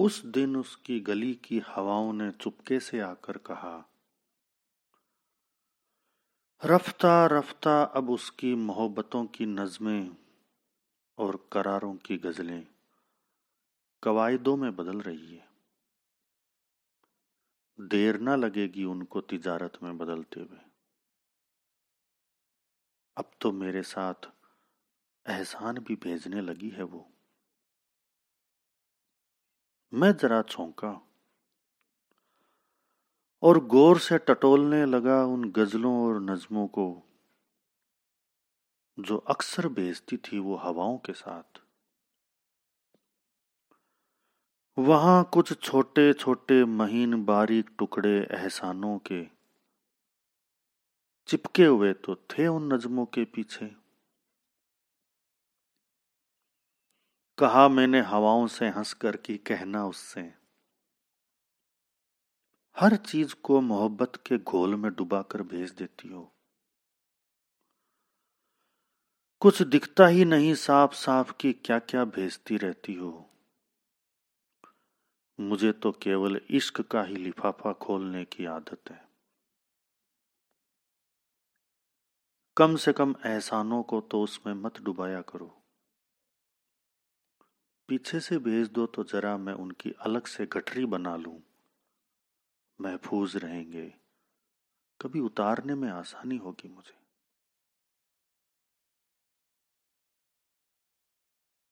उस दिन उसकी गली की हवाओं ने चुपके से आकर कहा, रफ्ता रफ्ता अब उसकी मोहब्बतों की नज़में और करारों की गज़लें कवायदों में बदल रही है। देर ना लगेगी उनको तिजारत में बदलते हुए। अब तो मेरे साथ एहसान भी भेजने लगी है वो। मैं जरा चौंका। और गौर से टटोलने लगा उन गजलों और नज्मों को, जो अक्सर बेचती थी वो हवाओं के साथ। वहाँ कुछ छोटे छोटे महीन बारीक टुकड़े एहसानों के चिपके हुए तो थे उन नज्मों के पीछे। कहा मैंने हवाओं से हंस कर की कहना उससे। हर चीज़ को मोहब्बत के घोल में डुबाकर भेज देती हो। कुछ दिखता ही नहीं साफ़ साफ़ की क्या क्या भेजती रहती हो। मुझे तो केवल इश्क का ही लिफाफा खोलने की आदत है। कम से कम एहसानों को तो उसमें मत डुबाया करो। पीछे से भेज दो तो जरा मैं उनकी अलग से गठरी बना लू। महफूज रहेंगे। कभी उतारने में आसानी होगी मुझे।